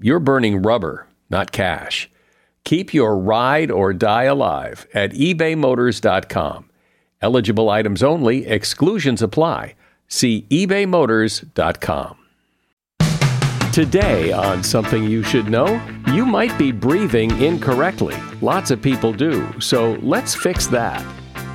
you're burning rubber, not cash. Keep your ride or die alive at ebaymotors.com. Eligible items only, exclusions apply. See ebaymotors.com. Today, on Something You Should Know, you might be breathing incorrectly. Lots of people do, so let's fix that.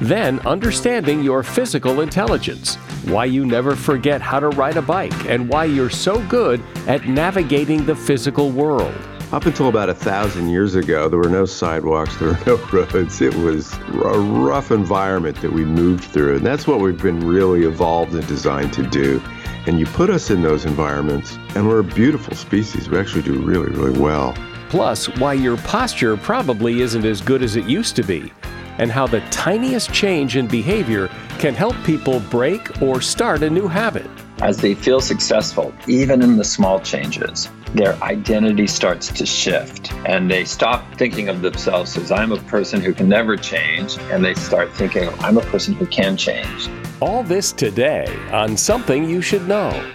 Then, understanding your physical intelligence, why you never forget how to ride a bike, and why you're so good at navigating the physical world. Up until about a thousand years ago, there were no sidewalks, there were no roads. It was a rough environment that we moved through, and that's what we've been really evolved and designed to do. And you put us in those environments, and we're a beautiful species. We actually do really, really well. Plus, why your posture probably isn't as good as it used to be and how the tiniest change in behavior can help people break or start a new habit. As they feel successful, even in the small changes, their identity starts to shift and they stop thinking of themselves as I'm a person who can never change and they start thinking I'm a person who can change. All this today on Something You Should Know.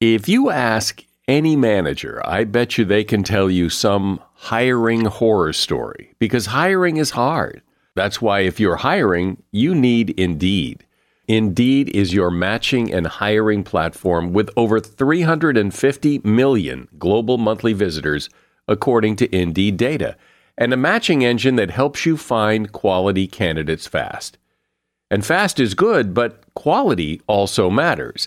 If you ask any manager, I bet you they can tell you some hiring horror story because hiring is hard. That's why if you're hiring, you need Indeed. Indeed is your matching and hiring platform with over 350 million global monthly visitors, according to Indeed data, and a matching engine that helps you find quality candidates fast. And fast is good, but quality also matters.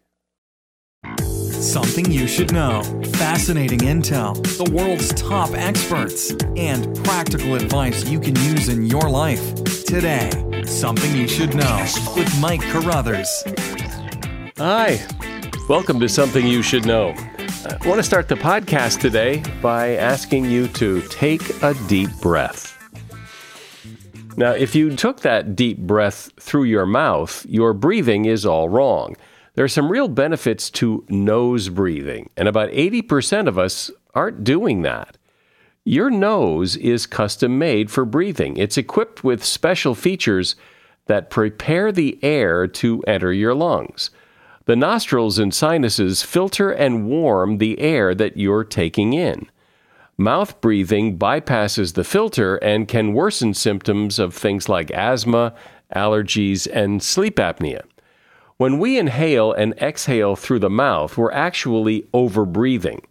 Something you should know. Fascinating intel, the world's top experts, and practical advice you can use in your life. Today, Something You Should Know with Mike Carruthers. Hi, welcome to Something You Should Know. I want to start the podcast today by asking you to take a deep breath. Now, if you took that deep breath through your mouth, your breathing is all wrong. There are some real benefits to nose breathing, and about 80% of us aren't doing that. Your nose is custom made for breathing. It's equipped with special features that prepare the air to enter your lungs. The nostrils and sinuses filter and warm the air that you're taking in. Mouth breathing bypasses the filter and can worsen symptoms of things like asthma, allergies, and sleep apnea. When we inhale and exhale through the mouth, we're actually overbreathing.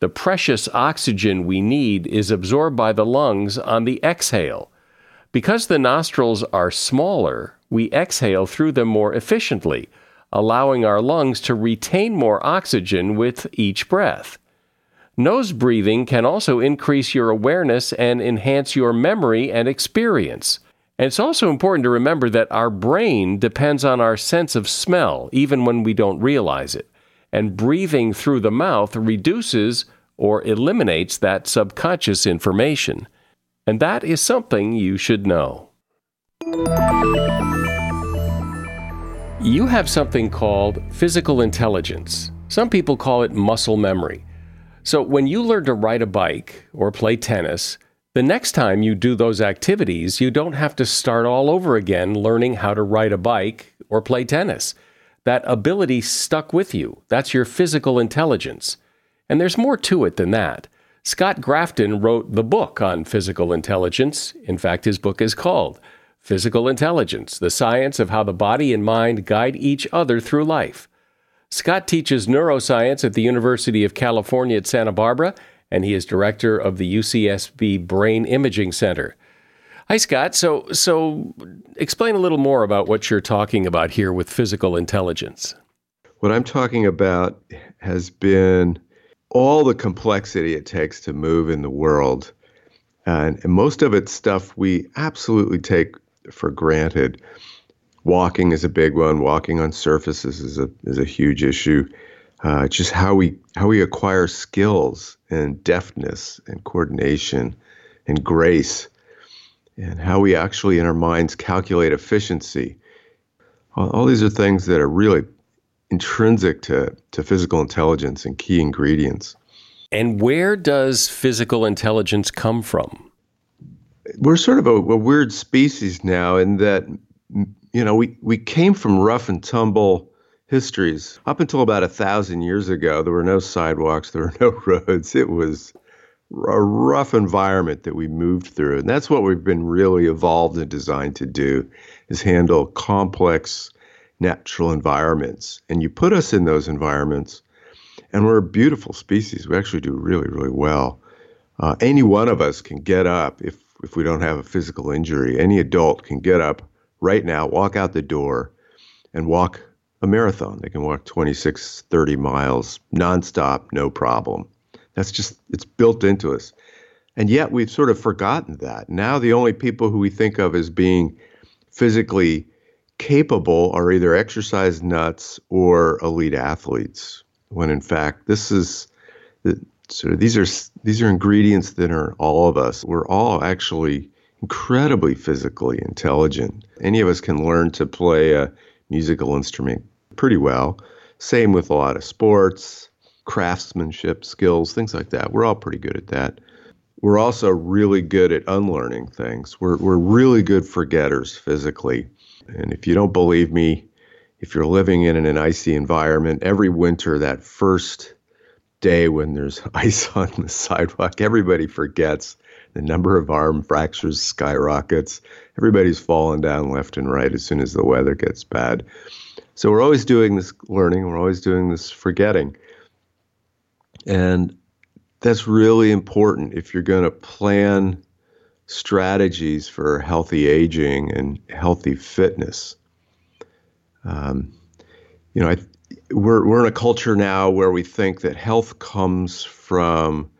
The precious oxygen we need is absorbed by the lungs on the exhale. Because the nostrils are smaller, we exhale through them more efficiently, allowing our lungs to retain more oxygen with each breath. Nose breathing can also increase your awareness and enhance your memory and experience. And it's also important to remember that our brain depends on our sense of smell, even when we don't realize it. And breathing through the mouth reduces or eliminates that subconscious information. And that is something you should know. You have something called physical intelligence. Some people call it muscle memory. So when you learn to ride a bike or play tennis, The next time you do those activities, you don't have to start all over again learning how to ride a bike or play tennis. That ability stuck with you. That's your physical intelligence. And there's more to it than that. Scott Grafton wrote the book on physical intelligence. In fact, his book is called Physical Intelligence The Science of How the Body and Mind Guide Each Other Through Life. Scott teaches neuroscience at the University of California at Santa Barbara and he is director of the UCSB Brain Imaging Center. Hi, Scott. So, so explain a little more about what you're talking about here with physical intelligence. What I'm talking about has been all the complexity it takes to move in the world. And, and most of it's stuff we absolutely take for granted. Walking is a big one. Walking on surfaces is a is a huge issue uh, just how we how we acquire skills and deftness and coordination and grace, and how we actually in our minds calculate efficiency. All, all these are things that are really intrinsic to, to physical intelligence and key ingredients. And where does physical intelligence come from? We're sort of a, a weird species now in that, you know, we, we came from rough and tumble histories. Up until about a thousand years ago, there were no sidewalks, there were no roads. It was a rough environment that we moved through. And that's what we've been really evolved and designed to do is handle complex natural environments. And you put us in those environments, and we're a beautiful species. We actually do really, really well. Uh, any one of us can get up if if we don't have a physical injury. Any adult can get up right now, walk out the door, and walk a marathon. They can walk 26, 30 miles nonstop, no problem. That's just, it's built into us. And yet we've sort of forgotten that. Now the only people who we think of as being physically capable are either exercise nuts or elite athletes, when in fact this is the, sort of these are these are ingredients that are all of us. We're all actually incredibly physically intelligent. Any of us can learn to play a musical instrument pretty well. Same with a lot of sports, craftsmanship skills, things like that. We're all pretty good at that. We're also really good at unlearning things. We're, we're really good forgetters physically. And if you don't believe me, if you're living in an icy environment, every winter, that first day when there's ice on the sidewalk, everybody forgets. The number of arm fractures skyrockets. Everybody's falling down left and right as soon as the weather gets bad. So we're always doing this learning, we're always doing this forgetting. And that's really important if you're going to plan strategies for healthy aging and healthy fitness. Um, you know, I, we're, we're in a culture now where we think that health comes from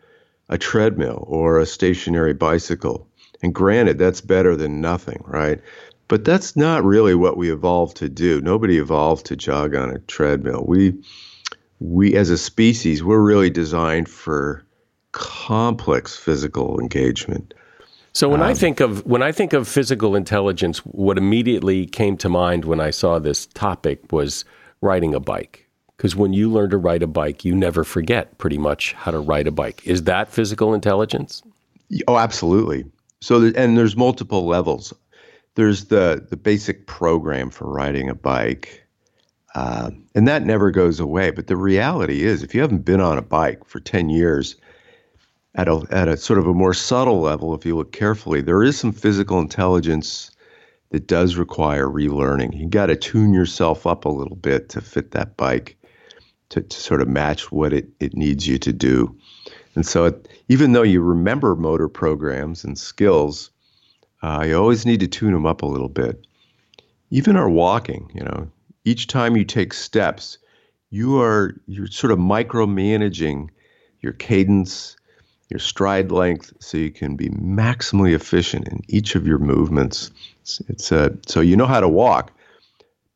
a treadmill or a stationary bicycle. And granted, that's better than nothing, right? But that's not really what we evolved to do. Nobody evolved to jog on a treadmill. We we as a species, we're really designed for complex physical engagement. So when um, I think of when I think of physical intelligence, what immediately came to mind when I saw this topic was riding a bike. Because when you learn to ride a bike, you never forget pretty much how to ride a bike. Is that physical intelligence? Oh, absolutely. So, and there's multiple levels there's the the basic program for riding a bike, uh, and that never goes away. But the reality is, if you haven't been on a bike for ten years, at a at a sort of a more subtle level, if you look carefully, there is some physical intelligence that does require relearning. You got to tune yourself up a little bit to fit that bike, to, to sort of match what it, it needs you to do. And so, it, even though you remember motor programs and skills, uh, you always need to tune them up a little bit. Even our walking, you know, each time you take steps, you are you're sort of micromanaging your cadence, your stride length, so you can be maximally efficient in each of your movements. It's, it's uh, so you know how to walk,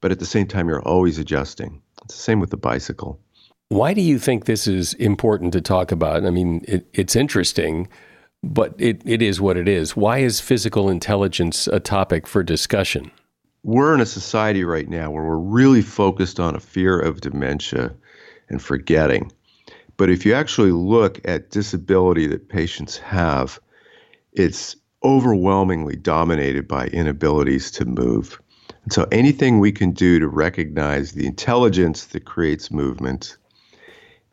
but at the same time you're always adjusting. It's the same with the bicycle. Why do you think this is important to talk about? I mean, it, it's interesting but it, it is what it is. Why is physical intelligence a topic for discussion? We're in a society right now where we're really focused on a fear of dementia and forgetting. But if you actually look at disability that patients have, it's overwhelmingly dominated by inabilities to move. And so anything we can do to recognize the intelligence that creates movement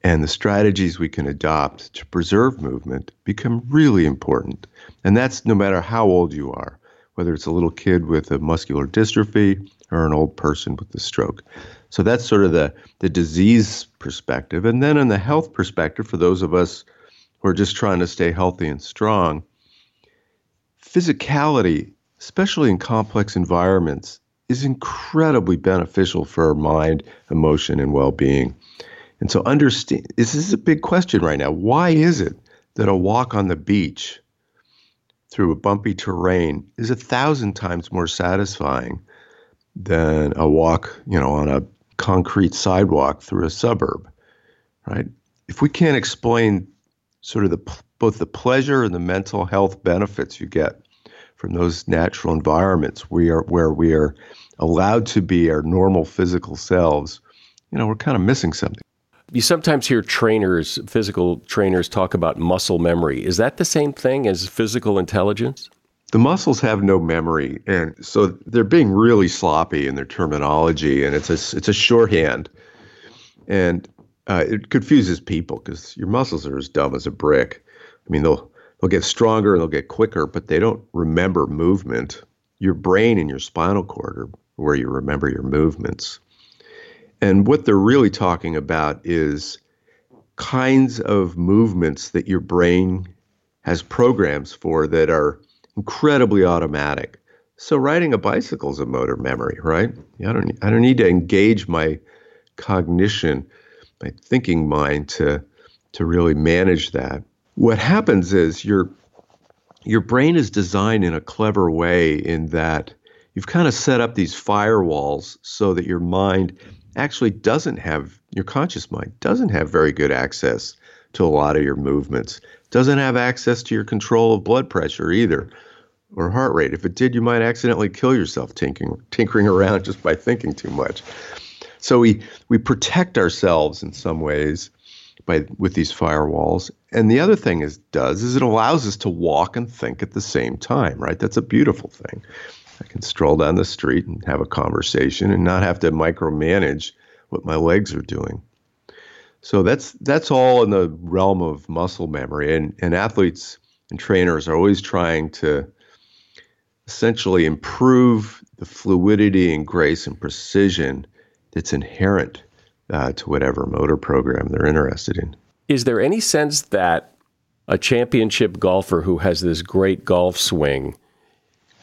and the strategies we can adopt to preserve movement become really important. And that's no matter how old you are, whether it's a little kid with a muscular dystrophy or an old person with a stroke. So that's sort of the, the disease perspective. And then in the health perspective, for those of us who are just trying to stay healthy and strong, physicality, especially in complex environments, is incredibly beneficial for our mind, emotion, and well being. And so, understand this is a big question right now. Why is it that a walk on the beach through a bumpy terrain is a thousand times more satisfying than a walk, you know, on a concrete sidewalk through a suburb, right? If we can't explain sort of the both the pleasure and the mental health benefits you get from those natural environments we are where we are allowed to be our normal physical selves, you know, we're kind of missing something. You sometimes hear trainers, physical trainers, talk about muscle memory. Is that the same thing as physical intelligence? The muscles have no memory, and so they're being really sloppy in their terminology, and it's a it's a shorthand, and uh, it confuses people because your muscles are as dumb as a brick. I mean, they'll they'll get stronger and they'll get quicker, but they don't remember movement. Your brain and your spinal cord are where you remember your movements. And what they're really talking about is kinds of movements that your brain has programs for that are incredibly automatic. So riding a bicycle is a motor memory, right? I don't I don't need to engage my cognition, my thinking mind to to really manage that. What happens is your your brain is designed in a clever way in that you've kind of set up these firewalls so that your mind actually doesn't have your conscious mind doesn't have very good access to a lot of your movements. Doesn't have access to your control of blood pressure either or heart rate. If it did you might accidentally kill yourself tinkering tinkering around just by thinking too much. So we we protect ourselves in some ways by with these firewalls. And the other thing it does is it allows us to walk and think at the same time right? That's a beautiful thing I can stroll down the street and have a conversation and not have to micromanage what my legs are doing. So that's that's all in the realm of muscle memory, and and athletes and trainers are always trying to essentially improve the fluidity and grace and precision that's inherent uh, to whatever motor program they're interested in. Is there any sense that a championship golfer who has this great golf swing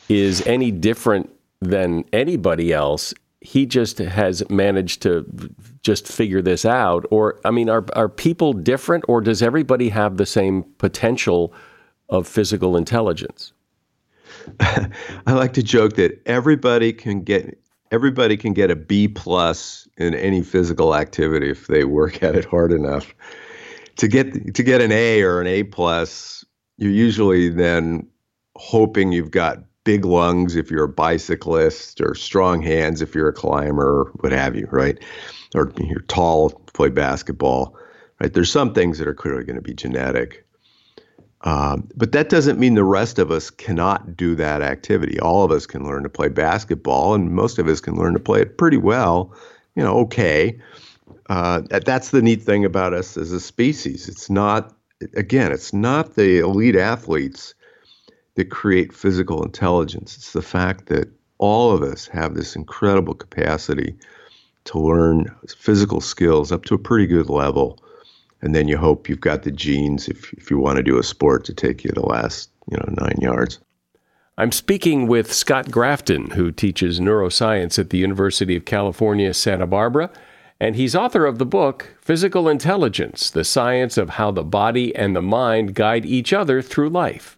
is any different than anybody else. He just has managed to just figure this out. Or, I mean, are, are people different, or does everybody have the same potential of physical intelligence? I like to joke that everybody can get everybody can get a B plus in any physical activity if they work at it hard enough. To get to get an A or an A plus, you're usually then hoping you've got big lungs if you're a bicyclist or strong hands if you're a climber what have you, right? Or you're tall, play basketball, right? There's some things that are clearly going to be genetic. Um, but that doesn't mean the rest of us cannot do that activity. All of us can learn to play basketball, and most of us can learn to play it pretty well, you know, okay. Uh, that's the neat thing about us as a species. It's not, again, it's not the elite athletes that create physical intelligence. It's the fact that all of us have this incredible capacity to learn physical skills up to a pretty good level. And then you hope you've got the genes if, if you want to do a sport to take you the last, you know, nine yards. I'm speaking with Scott Grafton, who teaches neuroscience at the University of California, Santa Barbara. And he's author of the book, Physical Intelligence The Science of How the Body and the Mind Guide Each Other Through Life.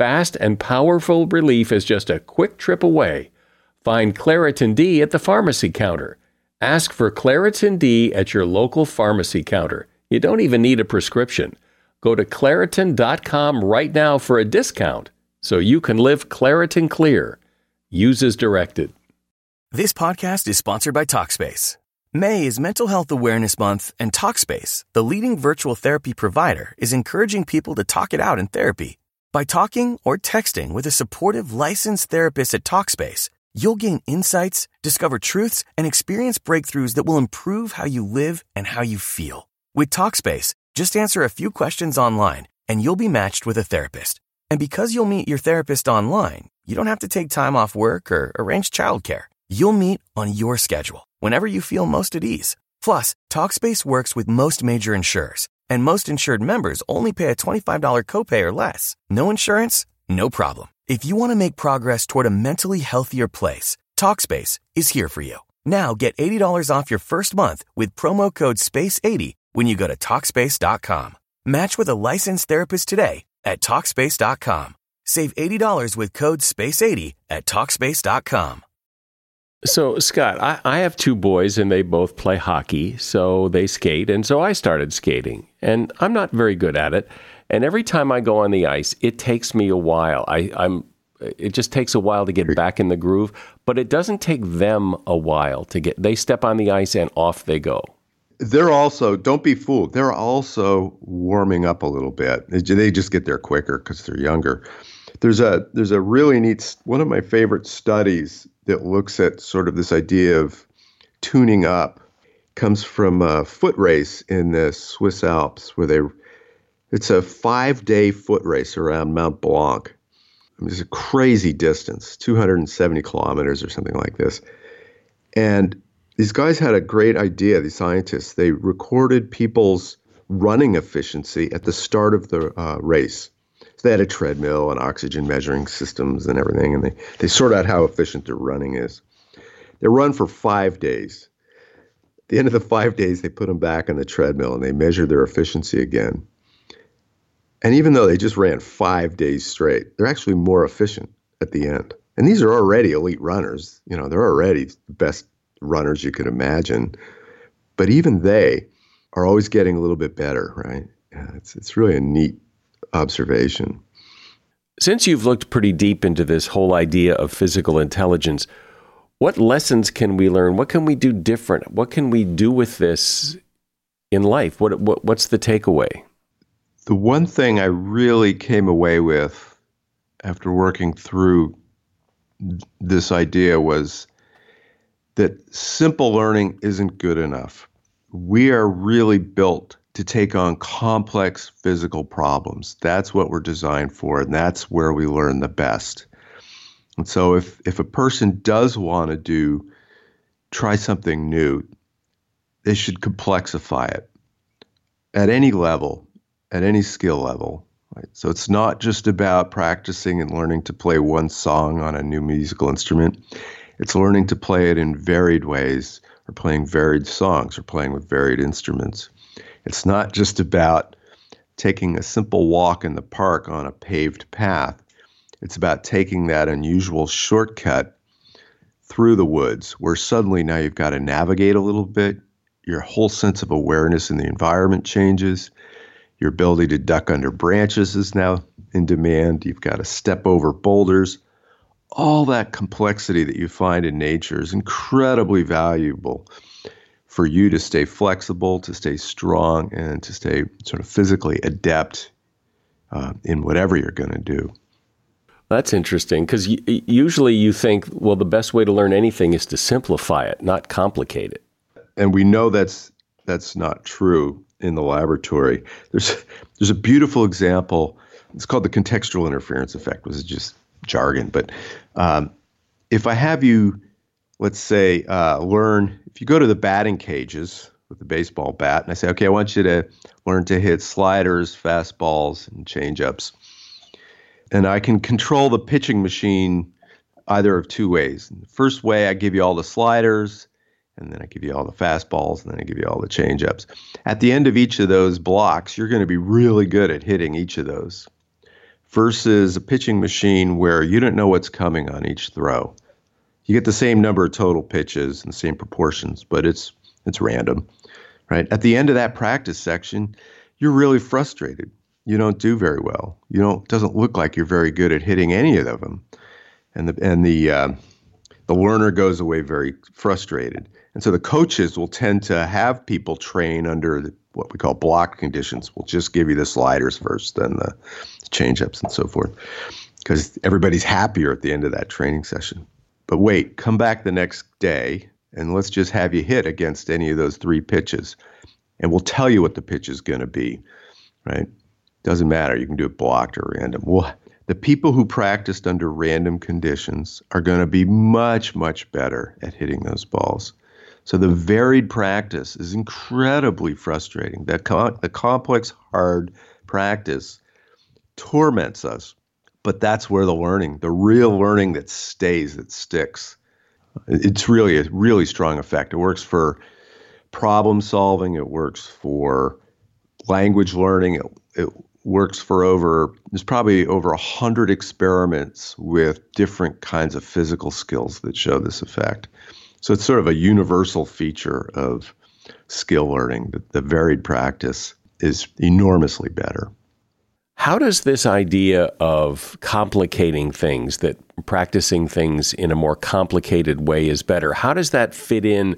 Fast and powerful relief is just a quick trip away. Find Claritin D at the pharmacy counter. Ask for Claritin D at your local pharmacy counter. You don't even need a prescription. Go to Claritin.com right now for a discount so you can live Claritin Clear. Use as directed. This podcast is sponsored by Talkspace. May is Mental Health Awareness Month, and Talkspace, the leading virtual therapy provider, is encouraging people to talk it out in therapy. By talking or texting with a supportive licensed therapist at Talkspace, you'll gain insights, discover truths, and experience breakthroughs that will improve how you live and how you feel. With Talkspace, just answer a few questions online and you'll be matched with a therapist. And because you'll meet your therapist online, you don't have to take time off work or arrange childcare. You'll meet on your schedule, whenever you feel most at ease. Plus, Talkspace works with most major insurers, and most insured members only pay a $25 copay or less. No insurance? No problem. If you want to make progress toward a mentally healthier place, Talkspace is here for you. Now get $80 off your first month with promo code SPACE80 when you go to Talkspace.com. Match with a licensed therapist today at Talkspace.com. Save $80 with code SPACE80 at Talkspace.com. So, Scott, I, I have two boys and they both play hockey, so they skate. And so I started skating, and I'm not very good at it. And every time I go on the ice, it takes me a while. I, I'm it just takes a while to get back in the groove, but it doesn't take them a while to get. They step on the ice and off they go. They're also don't be fooled. They're also warming up a little bit. They just get there quicker because they're younger. There's a there's a really neat one of my favorite studies that looks at sort of this idea of tuning up comes from a foot race in the Swiss Alps where they it's a five day foot race around Mount Blanc. I mean, it's a crazy distance, 270 kilometers or something like this. And these guys had a great idea, these scientists. They recorded people's running efficiency at the start of the uh, race. They had a treadmill and oxygen measuring systems and everything, and they, they sort out how efficient their running is. They run for five days. At the end of the five days, they put them back on the treadmill and they measure their efficiency again. And even though they just ran five days straight, they're actually more efficient at the end. And these are already elite runners. You know, they're already the best runners you could imagine. But even they are always getting a little bit better, right? Yeah, it's, it's really a neat observation. Since you've looked pretty deep into this whole idea of physical intelligence, what lessons can we learn? What can we do different? What can we do with this in life? What, what what's the takeaway? The one thing I really came away with after working through this idea was that simple learning isn't good enough. We are really built to take on complex physical problems. That's what we're designed for, and that's where we learn the best. And so if if a person does want to do try something new, they should complexify it at any level, at any skill level. Right? So it's not just about practicing and learning to play one song on a new musical instrument. It's learning to play it in varied ways, or playing varied songs, or playing with varied instruments. It's not just about taking a simple walk in the park on a paved path. It's about taking that unusual shortcut through the woods where suddenly now you've got to navigate a little bit. Your whole sense of awareness in the environment changes. Your ability to duck under branches is now in demand. You've got to step over boulders. All that complexity that you find in nature is incredibly valuable for you to stay flexible, to stay strong, and to stay sort of physically adept uh, in whatever you're going to do. That's interesting because y- usually you think, well, the best way to learn anything is to simplify it, not complicate it. And we know that's that's not true in the laboratory. There's there's a beautiful example it's called the contextual interference effect, which is just jargon. But um, if I have you, let's say, uh, learn, if you go to the batting cages with the baseball bat, and I say, okay, I want you to learn to hit sliders, fastballs, and changeups. And I can control the pitching machine either of two ways. the first way, I give you all the sliders, and then I give you all the fastballs, and then I give you all the changeups. At the end of each of those blocks, you're going to be really good at hitting each of those versus a pitching machine where you don't know what's coming on each throw. You get the same number of total pitches and the same proportions, but it's it's random. Right? At the end of that practice section, you're really frustrated. You don't do very well. You don't doesn't look like you're very good at hitting any of them. And the and the uh, the learner goes away very frustrated. And so the coaches will tend to have people train under the, what we call block conditions. We'll just give you the sliders first, then the changeups and so forth, because everybody's happier at the end of that training session. But wait, come back the next day and let's just have you hit against any of those three pitches, and we'll tell you what the pitch is going to be. Right? Doesn't matter. You can do it blocked or random. Well, the people who practiced under random conditions are going to be much, much better at hitting those balls. So the varied practice is incredibly frustrating. Co- the complex, hard practice torments us, but that's where the learning, the real learning that stays, that sticks. It's really a really strong effect. It works for problem solving. It works for language learning. It, it works for over there's probably over a hundred experiments with different kinds of physical skills that show this effect. So it's sort of a universal feature of skill learning that the varied practice is enormously better. How does this idea of complicating things, that practicing things in a more complicated way is better, how does that fit in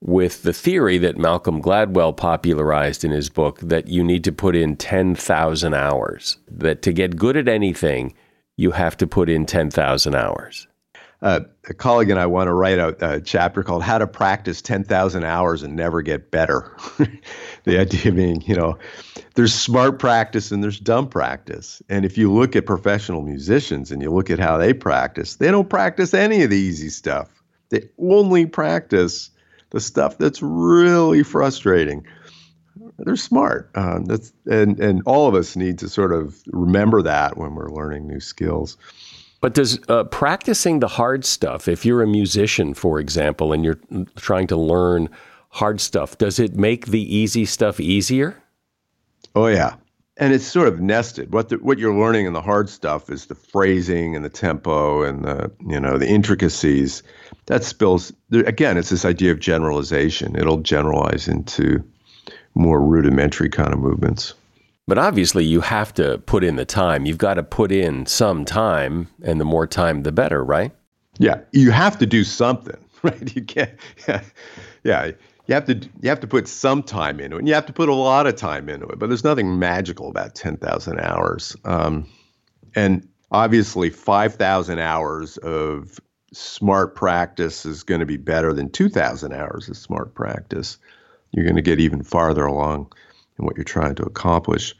with the theory that Malcolm Gladwell popularized in his book that you need to put in 10,000 hours, that to get good at anything, you have to put in 10,000 hours. Uh, a colleague and I want to write a, a chapter called How to Practice 10,000 Hours and Never Get Better. the idea being, you know, there's smart practice and there's dumb practice. And if you look at professional musicians and you look at how they practice, they don't practice any of the easy stuff. They only practice the stuff that's really frustrating. They're smart. Uh, that's and and all of us need to sort of remember that when we're learning new skills. But does uh, practicing the hard stuff, if you're a musician, for example, and you're trying to learn hard stuff, does it make the easy stuff easier? Oh yeah, and it's sort of nested. What the, what you're learning in the hard stuff is the phrasing and the tempo and the you know the intricacies. That spills again. It's this idea of generalization. It'll generalize into more rudimentary kind of movements. But obviously, you have to put in the time. You've got to put in some time, and the more time, the better, right? Yeah, you have to do something, right? You can't. Yeah, yeah you have to you have to put some time into it and you have to put a lot of time into it but there's nothing magical about 10,000 hours um, and obviously 5,000 hours of smart practice is going to be better than 2,000 hours of smart practice you're going to get even farther along in what you're trying to accomplish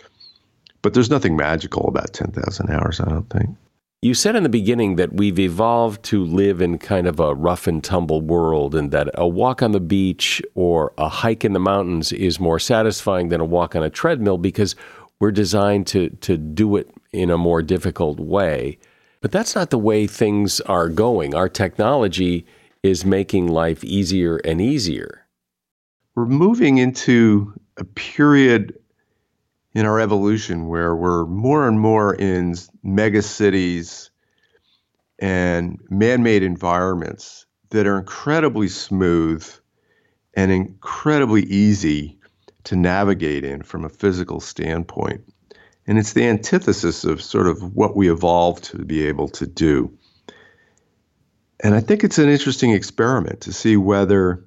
but there's nothing magical about 10,000 hours I don't think you said in the beginning that we've evolved to live in kind of a rough and tumble world, and that a walk on the beach or a hike in the mountains is more satisfying than a walk on a treadmill because we're designed to, to do it in a more difficult way. But that's not the way things are going. Our technology is making life easier and easier. We're moving into a period in our evolution where we're more and more in mega cities and man made environments that are incredibly smooth and incredibly easy to navigate in from a physical standpoint. And it's the antithesis of sort of what we evolved to be able to do. And I think it's an interesting experiment to see whether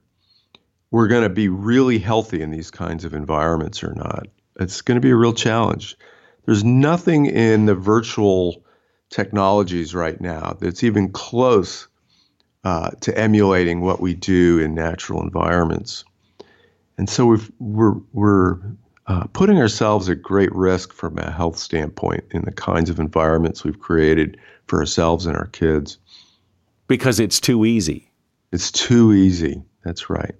we're going to be really healthy in these kinds of environments or not. It's going to be a real challenge. There's nothing in the virtual technologies right now that's even close uh, to emulating what we do in natural environments. And so we are we're, we're uh, putting ourselves at great risk from a health standpoint in the kinds of environments we've created for ourselves and our kids. Because it's too easy. It's too easy. That's right.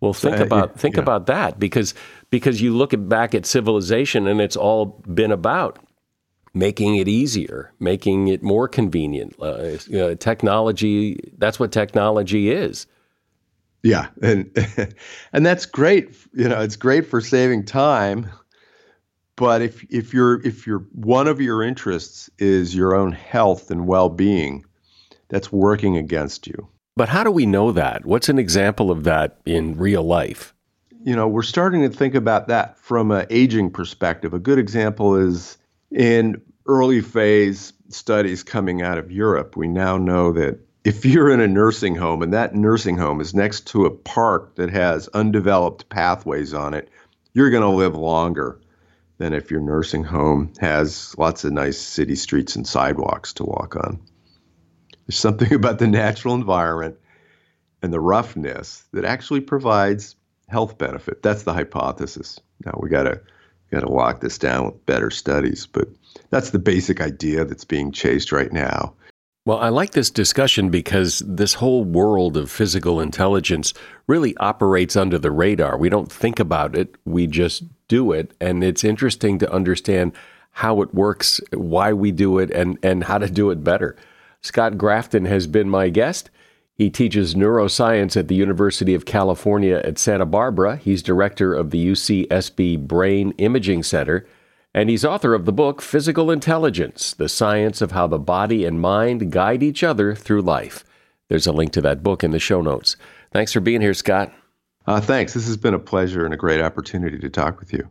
Well, think uh, about think yeah. about that because because you look at, back at civilization and it's all been about making it easier, making it more convenient. Uh, you know, technology. That's what technology is. Yeah, and and that's great. You know, it's great for saving time. But if if you're if you're one of your interests is your own health and well-being, that's working against you. But how do we know that? What's an example of that in real life? You know, we're starting to think about that from an aging perspective. A good example is in early phase studies coming out of Europe. We now know that if you're in a nursing home and that nursing home is next to a park that has undeveloped pathways on it, you're going to live longer than if your nursing home has lots of nice city streets and sidewalks to walk on. There's something about the natural environment and the roughness that actually provides health benefit. That's the hypothesis. Now we got to got to lock this down with better studies, but that's the basic idea that's being chased right now. Well, I like this discussion because this whole world of physical intelligence really operates under the radar. We don't think about it, we just do it. And it's interesting to understand how it works, why we do it, and, and how to do it better. Scott Grafton has been my guest. He teaches neuroscience at the University of California at Santa Barbara. He's director of the UCSB Brain Imaging Center, and he's author of the book Physical Intelligence The Science of How the Body and Mind Guide Each Other Through Life. There's a link to that book in the show notes. Thanks for being here, Scott. Uh, thanks. This has been a pleasure and a great opportunity to talk with you.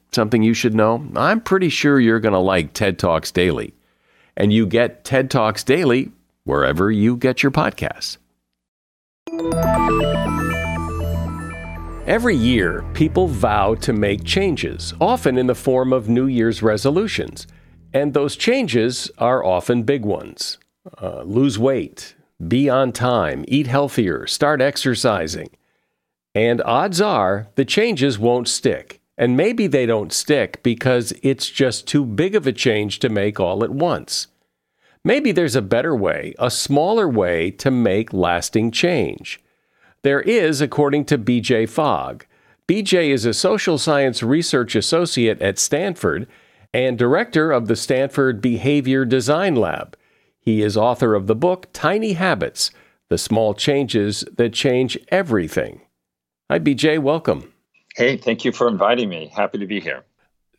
something you should know? I'm pretty sure you're going to like TED Talks Daily. And you get TED Talks Daily wherever you get your podcasts. Every year, people vow to make changes, often in the form of New Year's resolutions. And those changes are often big ones uh, lose weight, be on time, eat healthier, start exercising. And odds are the changes won't stick. And maybe they don't stick because it's just too big of a change to make all at once. Maybe there's a better way, a smaller way to make lasting change. There is, according to BJ Fogg. BJ is a social science research associate at Stanford and director of the Stanford Behavior Design Lab. He is author of the book Tiny Habits The Small Changes That Change Everything. Hi, BJ. Welcome. Hey, thank you for inviting me. Happy to be here.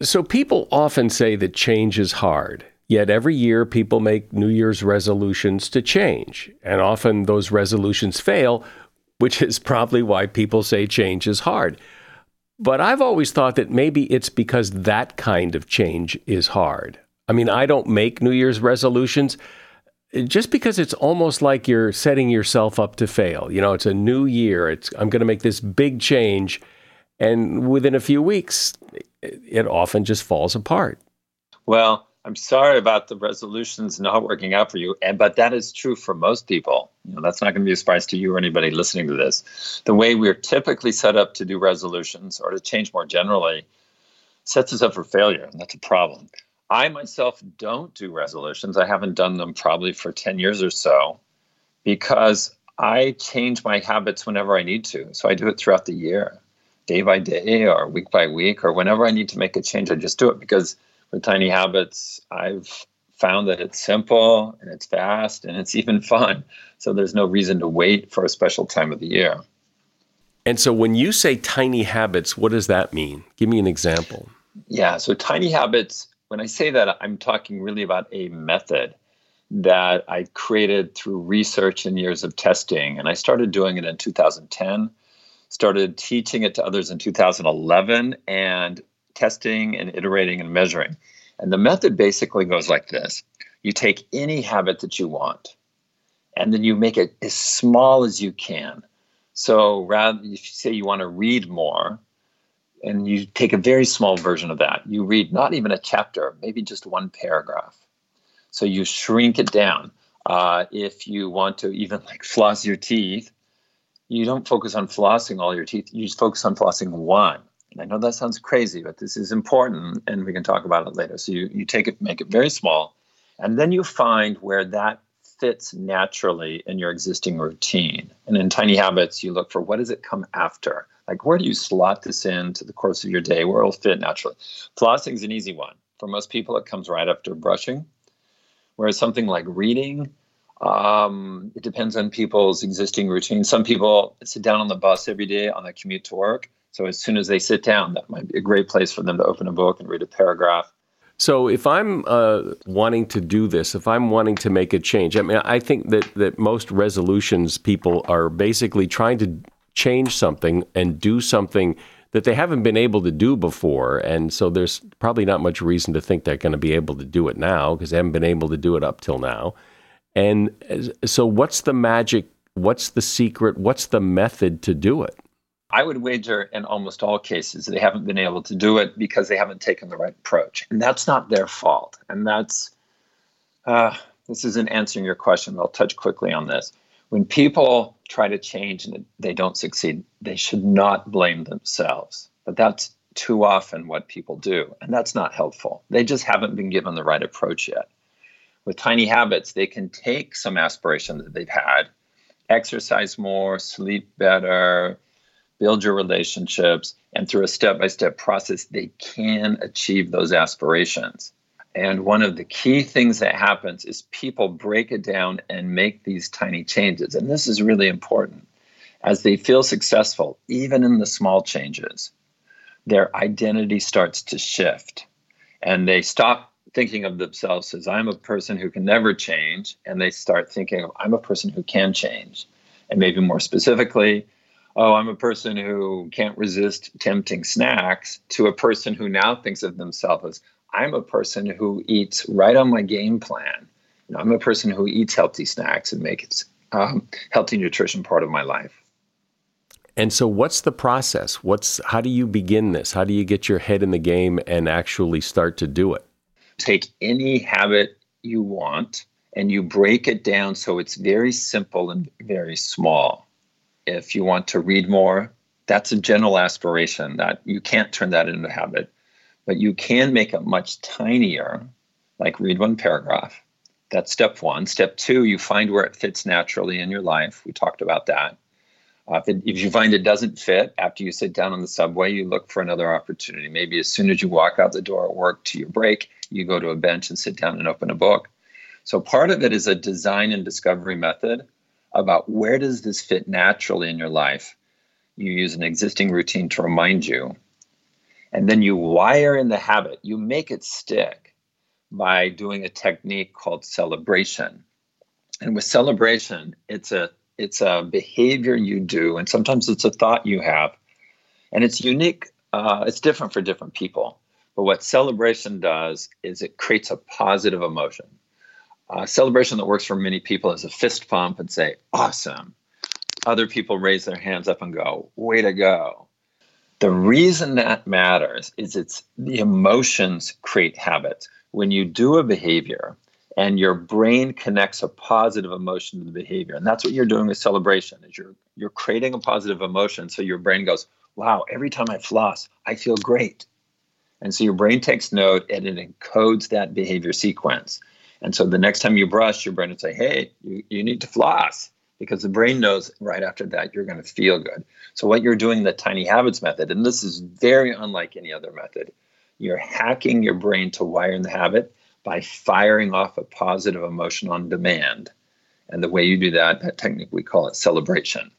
So, people often say that change is hard. Yet every year, people make New Year's resolutions to change. And often those resolutions fail, which is probably why people say change is hard. But I've always thought that maybe it's because that kind of change is hard. I mean, I don't make New Year's resolutions eh, just because it's almost like you're setting yourself up to fail. You know, it's a new year. It's I'm going to make this big change and within a few weeks, it often just falls apart. Well, I'm sorry about the resolutions not working out for you, and but that is true for most people. You know, that's not going to be a surprise to you or anybody listening to this. The way we're typically set up to do resolutions or to change more generally sets us up for failure, and that's a problem. I myself don't do resolutions. I haven't done them probably for 10 years or so because I change my habits whenever I need to. So I do it throughout the year day by day or week by week or whenever I need to make a change, I just do it because with tiny habits, I've found that it's simple and it's fast and it's even fun. So there's no reason to wait for a special time of the year. And so when you say tiny habits, what does that mean? Give me an example. Yeah, so tiny habits, when I say that, I'm talking really about a method that I created through research and years of testing. And I started doing it in 2010, started teaching it to others in 2011, and testing and iterating and measuring. And the method basically goes like this you take any habit that you want, and then you make it as small as you can. So rather, if you say you want to read more, and you take a very small version of that, you read not even a chapter, maybe just one paragraph. So you shrink it down. Uh, if you want to even like floss your teeth, you don't focus on flossing all your teeth. You just focus on flossing one. And I know that sounds crazy, but this is important, and we can talk about it later. So you, you take it, make it very small, and then you find where that fits naturally in your existing routine. And in Tiny Habits, you look for what does it come after? Like, where do you slot this into the course of your day where it'll fit naturally? Flossing is an easy one. For most people, it comes right after brushing. Whereas something like reading, um, it depends on people's existing routine. Some people sit down on the bus every day on the commute to work. So as soon as they sit down, that might be a great place for them to open a book and read a paragraph. So if I'm uh, wanting to do this, if I'm wanting to make a change, I mean, I think that that most resolutions people are basically trying to change something and do something that they haven't been able to do before, and so there's probably not much reason to think they're going to be able to do it now because they haven't been able to do it up till now. And so, what's the magic? What's the secret? What's the method to do it? I would wager in almost all cases they haven't been able to do it because they haven't taken the right approach. And that's not their fault. And that's, uh, this isn't answering your question, I'll touch quickly on this. When people try to change and they don't succeed, they should not blame themselves. But that's too often what people do. And that's not helpful. They just haven't been given the right approach yet. With tiny habits, they can take some aspiration that they've had, exercise more, sleep better, build your relationships, and through a step by step process, they can achieve those aspirations. And one of the key things that happens is people break it down and make these tiny changes. And this is really important. As they feel successful, even in the small changes, their identity starts to shift and they stop thinking of themselves as I'm a person who can never change, and they start thinking of I'm a person who can change. And maybe more specifically, oh, I'm a person who can't resist tempting snacks, to a person who now thinks of themselves as, I'm a person who eats right on my game plan. You know, I'm a person who eats healthy snacks and makes um, healthy nutrition part of my life. And so, what's the process? What's how do you begin this? How do you get your head in the game and actually start to do it? Take any habit you want and you break it down so it's very simple and very small if you want to read more, that's a general aspiration that you can't turn that into a habit, but you can make it much tinier, like read one paragraph. That's step one. Step two, you find where it fits naturally in your life. We talked about that. Uh, if, it, if, you find it doesn't fit after you sit down on the subway, you look for another opportunity. Maybe as soon as you walk out the door at work to your break, you go to a bench and sit down and open a book. So part of it is a design and discovery method about where does this fit naturally in your life. You use an existing routine to remind you. And then you wire in the habit. You make it stick by doing a technique called celebration. And with celebration, it's a it's a behavior you do, and sometimes it's a thought you have, and it's unique. Uh, it's different for different people. But what celebration does is it creates a positive emotion uh, celebration that works for many people is a fist pump and say, awesome. Other people raise their hands up and go, way to go. The reason that matters is it's the emotions create habits. When you do a behavior and your brain connects a positive emotion to the behavior, and that's what you're doing with celebration, is you're you're creating a positive emotion. So your brain goes, wow, every time I floss, I feel great. And so your brain takes note and it encodes that behavior sequence. And so the next time you brush, your brain would say, hey, you, you need to floss because the brain knows right after that you're going to feel good. So what you're doing the tiny habits method, and this is very unlike any other method, you're hacking your brain to wire in the habit by firing off a positive emotion on demand. And the way you do that, that technique, we call it celebration.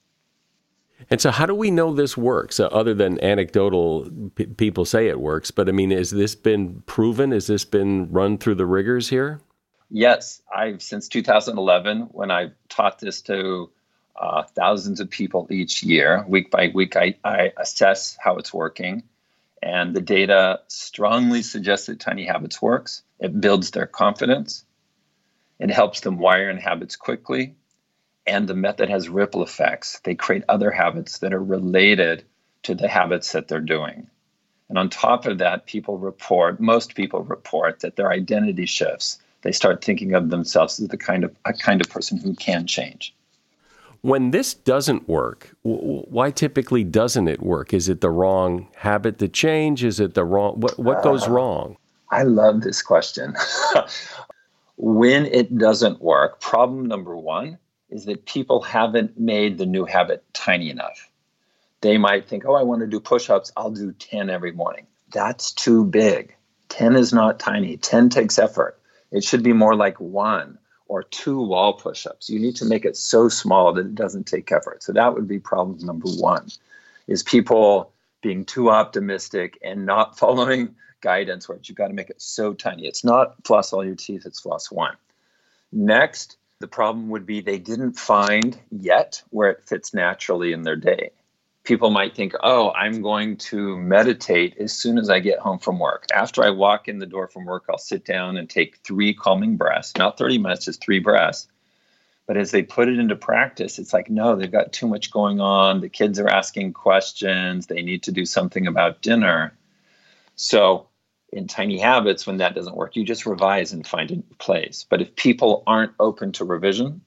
And so, how do we know this works? Uh, other than anecdotal p- people say it works, but I mean, has this been proven? Has this been run through the rigors here? Yes, I've since 2011 when I taught this to uh, thousands of people each year, week by week. I, I assess how it's working, and the data strongly suggests that Tiny Habits works. It builds their confidence. It helps them wire in habits quickly and the method has ripple effects. They create other habits that are related to the habits that they're doing. And on top of that, people report, most people report that their identity shifts. They start thinking of themselves as the kind of a kind of person who can change. When this doesn't work, why typically doesn't it work? Is it the wrong habit to change? Is it the wrong what what goes uh, wrong? I love this question. when it doesn't work, problem number 1 is that people haven't made the new habit tiny enough. They might think, oh, I want to do push ups, I'll do 10 every morning. That's too big. 10 is not tiny, 10 takes effort. It should be more like one or two wall push ups. You need to make it so small that it doesn't take effort. So that would be problem number one is people being too optimistic and not following guidance where you've got to make it so tiny. It's not floss all your teeth, it's floss one. Next, the problem would be they didn't find yet where it fits naturally in their day. People might think, oh, I'm going to meditate as soon as I get home from work. After I walk in the door from work, I'll sit down and take three calming breaths, not 30 minutes, just three breaths. But as they put it into practice, it's like, no, they've got too much going on. The kids are asking questions. They need to do something about dinner. So in tiny habits when that doesn't work. You just revise and find a new place. But if people aren't open to revision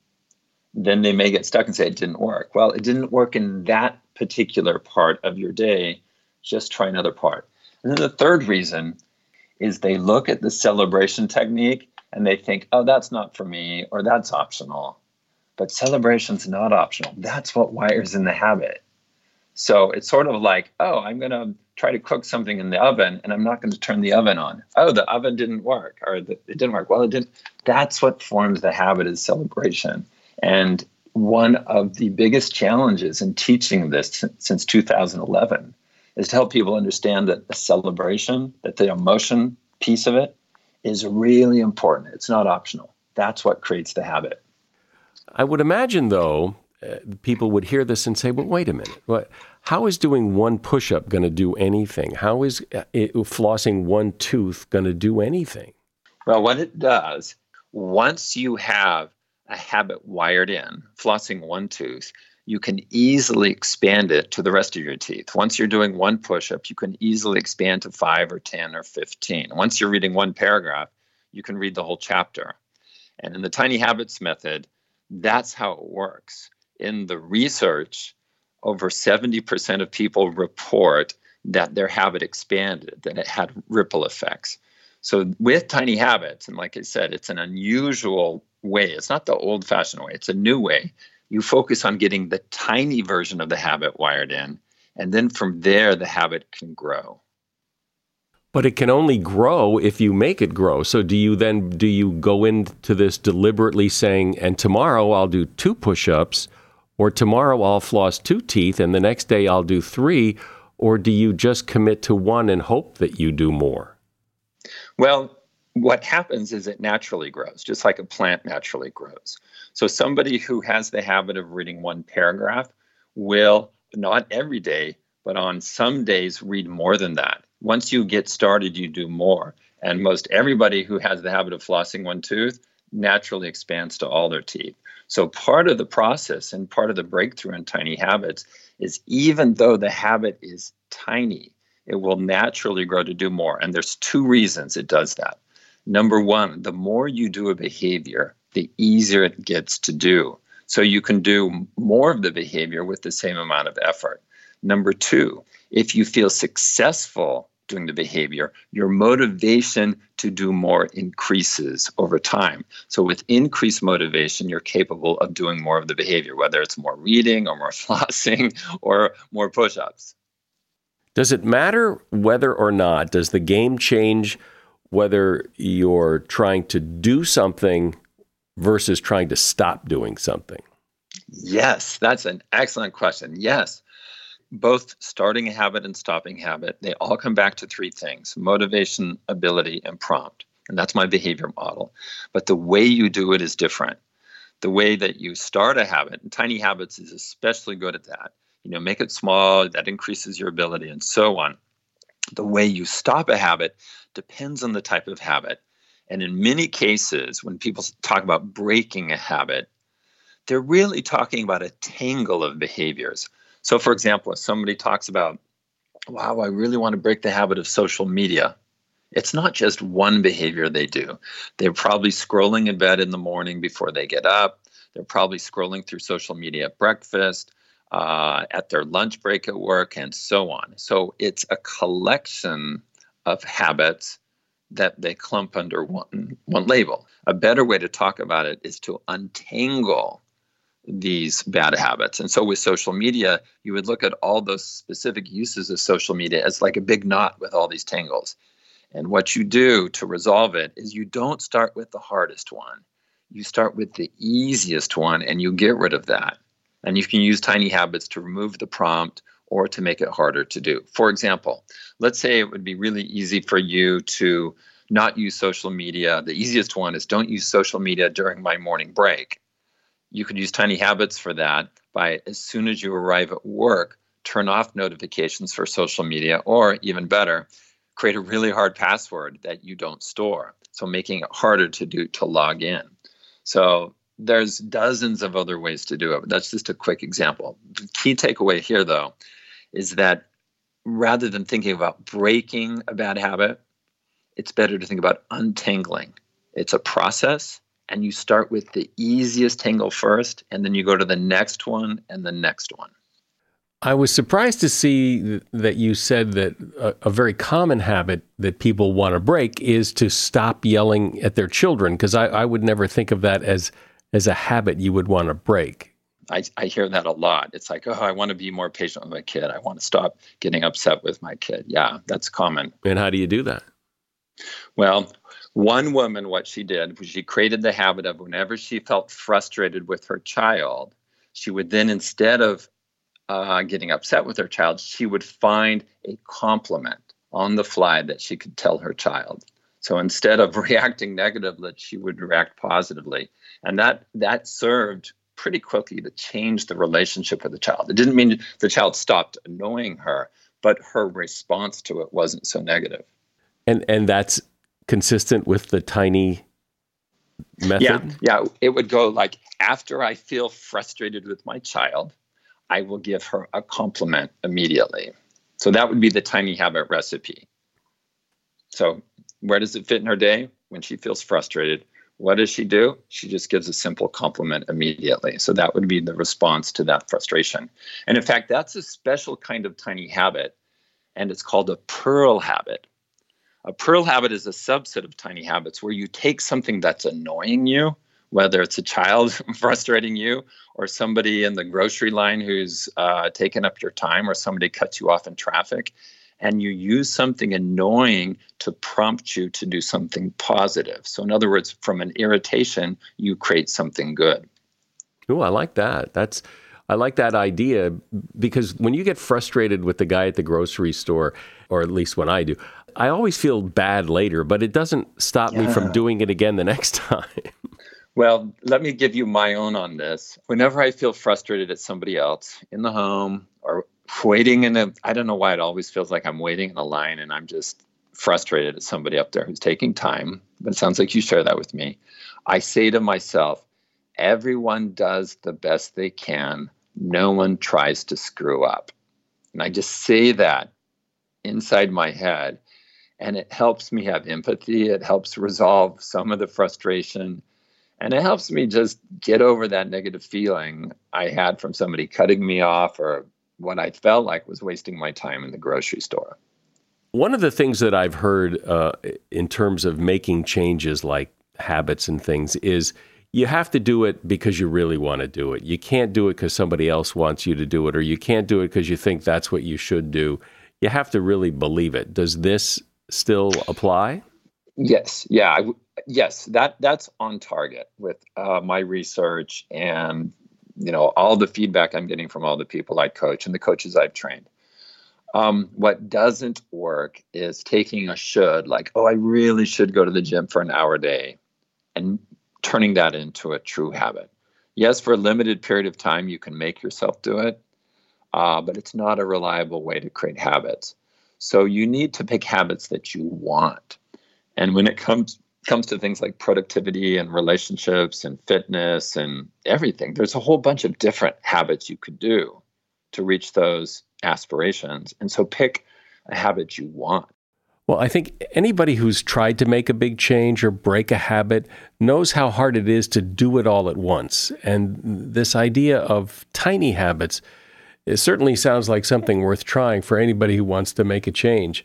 then they may get stuck and say it didn't work. Well it didn't work in that particular part of your day. Just try another part. And then the third reason is they look at the celebration technique and they think oh that's not for me or that's optional. But celebration's not optional. That's what wires in the habit. So it's sort of like oh i'm going to try to cook something in the oven and I'm not going to turn the oven on. Oh, the oven didn't work or the, it didn't work. Well, it didn't. That's what forms the habit of celebration. And one of the biggest challenges in teaching this since 2011 is to help people understand that the celebration, that the emotion piece of it is really important. It's not optional. That's what creates the habit. I would imagine, though, uh, people would hear this and say, "Well, wait a minute. What? How is doing one push-up going to do anything? How is uh, it, flossing one tooth going to do anything?" Well, what it does, once you have a habit wired in, flossing one tooth, you can easily expand it to the rest of your teeth. Once you're doing one push-up, you can easily expand to five or ten or fifteen. Once you're reading one paragraph, you can read the whole chapter. And in the tiny habits method, that's how it works in the research, over 70% of people report that their habit expanded, that it had ripple effects. So, with tiny habits, and like I said, it's an unusual way, it's not the old fashioned way, it's a new way. You focus on getting the tiny version of the habit wired in, and then from there, the habit can grow. But it can only grow if you make it grow. So do you then do you go into this deliberately saying, and tomorrow I'll do two push-ups or tomorrow I'll floss two teeth and the next day I'll do three? Or do you just commit to one and hope that you do more? Well, what happens is it naturally grows, just like a plant naturally grows. So, somebody who has the habit of reading one paragraph will, not every day, but on some days, read more than that. Once you get started, you do more. And most everybody who has the habit of flossing one tooth naturally expands to all their teeth. So, part of the process and part of the breakthrough in tiny habits is even though the habit is tiny, it will naturally grow to do more. And there's two reasons it does that. Number one, the more you do a behavior, the easier it gets to do. So you can do more of the behavior with the same amount of effort. Number two, if you feel successful doing the behavior, your motivation to do more increases over time. So, with increased motivation, you're capable of doing more of the behavior, whether it's more reading or more flossing or more push ups. Does it matter whether or not, does the game change whether you're trying to do something versus trying to stop doing something? Yes, that's an excellent question. Yes. Both starting a habit and stopping habit, they all come back to three things motivation, ability, and prompt. And that's my behavior model. But the way you do it is different. The way that you start a habit, and Tiny Habits is especially good at that. You know, make it small, that increases your ability, and so on. The way you stop a habit depends on the type of habit. And in many cases, when people talk about breaking a habit, they're really talking about a tangle of behaviors. So, for example, if somebody talks about, wow, I really want to break the habit of social media, it's not just one behavior they do. They're probably scrolling in bed in the morning before they get up. They're probably scrolling through social media at breakfast, uh, at their lunch break at work, and so on. So it's a collection of habits that they clump under one, one label. A better way to talk about it is to untangle these bad habits. And so with social media, you would look at all those specific uses of social media as like a big knot with all these tangles. And what you do to resolve it is you don't start with the hardest one. You start with the easiest one and you get rid of that. And you can use tiny habits to remove the prompt or to make it harder to do. For example, let's say it would be really easy for you to not use social media. The easiest one is don't use social media during my morning break. You could use tiny habits for that by as soon as you arrive at work, turn off notifications for social media, or even better, create a really hard password that you don't store. So making it harder to do to log in. So there's dozens of other ways to do it. That's just a quick example. The key takeaway here, though, is that rather than thinking about breaking a bad habit, it's better to think about untangling. It's a process, and you start with the easiest tangle first, and then you go to the next one and the next one. I was surprised to see that you said that a, a very common habit that people want to break is to stop yelling at their children, because I, I would never think of that as as a habit you would want to break. I, I hear that a lot. It's like, oh, I want to be more patient with my kid. I want to stop getting upset with my kid. Yeah, that's common. And how do you do that? Well, one woman, what she did was she created the habit of whenever she felt frustrated with her child, she would then, instead of uh, getting upset with her child, she would find a compliment on the fly that she could tell her child. So instead of reacting negatively, she would react positively. And that that served pretty quickly to change the relationship with the child. It didn't mean the child stopped annoying her, but her response to it wasn't so negative. And and that's consistent with the tiny method. Yeah, yeah. It would go like after I feel frustrated with my child, I will give her a compliment immediately. So that would be the tiny habit recipe. So where does it fit in her day? When she feels frustrated, what does she do? She just gives a simple compliment immediately. So that would be the response to that frustration. And in fact, that's a special kind of tiny habit, and it's called a pearl habit. A pearl habit is a subset of tiny habits where you take something that's annoying you, whether it's a child frustrating you or somebody in the grocery line who's uh, taken up your time or somebody cuts you off in traffic, and you use something annoying to prompt you to do something positive. So, in other words, from an irritation, you create something good. Oh, I like that. That's I like that idea because when you get frustrated with the guy at the grocery store, or at least when I do, I always feel bad later, but it doesn't stop yeah. me from doing it again the next time. Well, let me give you my own on this. Whenever I feel frustrated at somebody else in the home or waiting in a I don't know why it always feels like I'm waiting in a line and I'm just frustrated at somebody up there who's taking time, but it sounds like you share that with me. I say to myself, everyone does the best they can. No one tries to screw up. And I just say that inside my head and it helps me have empathy. It helps resolve some of the frustration. And it helps me just get over that negative feeling I had from somebody cutting me off or what I felt like was wasting my time in the grocery store. One of the things that I've heard uh, in terms of making changes like habits and things is you have to do it because you really want to do it. You can't do it because somebody else wants you to do it, or you can't do it because you think that's what you should do. You have to really believe it. Does this still apply? Yes, yeah, yes, that that's on target with uh, my research and you know all the feedback I'm getting from all the people I coach and the coaches I've trained. Um, what doesn't work is taking a should, like, oh, I really should go to the gym for an hour a day, and turning that into a true habit. Yes, for a limited period of time, you can make yourself do it, uh, but it's not a reliable way to create habits. So you need to pick habits that you want. And when it comes comes to things like productivity and relationships and fitness and everything, there's a whole bunch of different habits you could do to reach those aspirations. And so pick a habit you want. Well, I think anybody who's tried to make a big change or break a habit knows how hard it is to do it all at once. And this idea of tiny habits it certainly sounds like something worth trying for anybody who wants to make a change.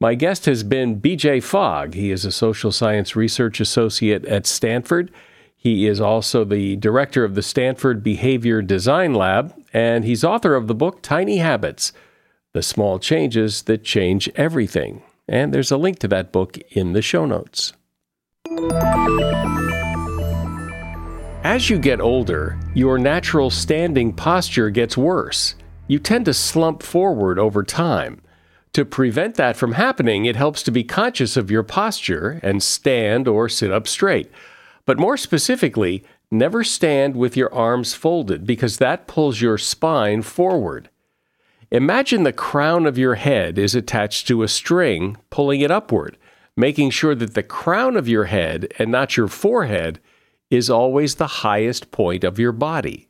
My guest has been BJ Fogg. He is a social science research associate at Stanford. He is also the director of the Stanford Behavior Design Lab, and he's author of the book Tiny Habits The Small Changes That Change Everything. And there's a link to that book in the show notes. As you get older, your natural standing posture gets worse you tend to slump forward over time. To prevent that from happening, it helps to be conscious of your posture and stand or sit up straight. But more specifically, never stand with your arms folded because that pulls your spine forward. Imagine the crown of your head is attached to a string pulling it upward, making sure that the crown of your head and not your forehead is always the highest point of your body.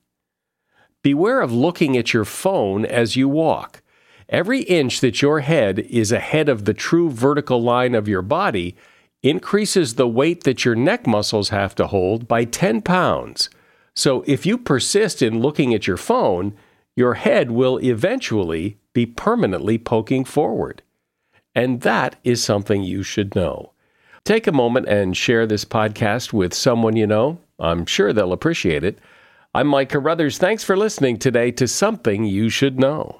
Beware of looking at your phone as you walk. Every inch that your head is ahead of the true vertical line of your body increases the weight that your neck muscles have to hold by 10 pounds. So if you persist in looking at your phone, your head will eventually be permanently poking forward. And that is something you should know. Take a moment and share this podcast with someone you know. I'm sure they'll appreciate it. I'm Mike Carruthers. Thanks for listening today to Something You Should Know.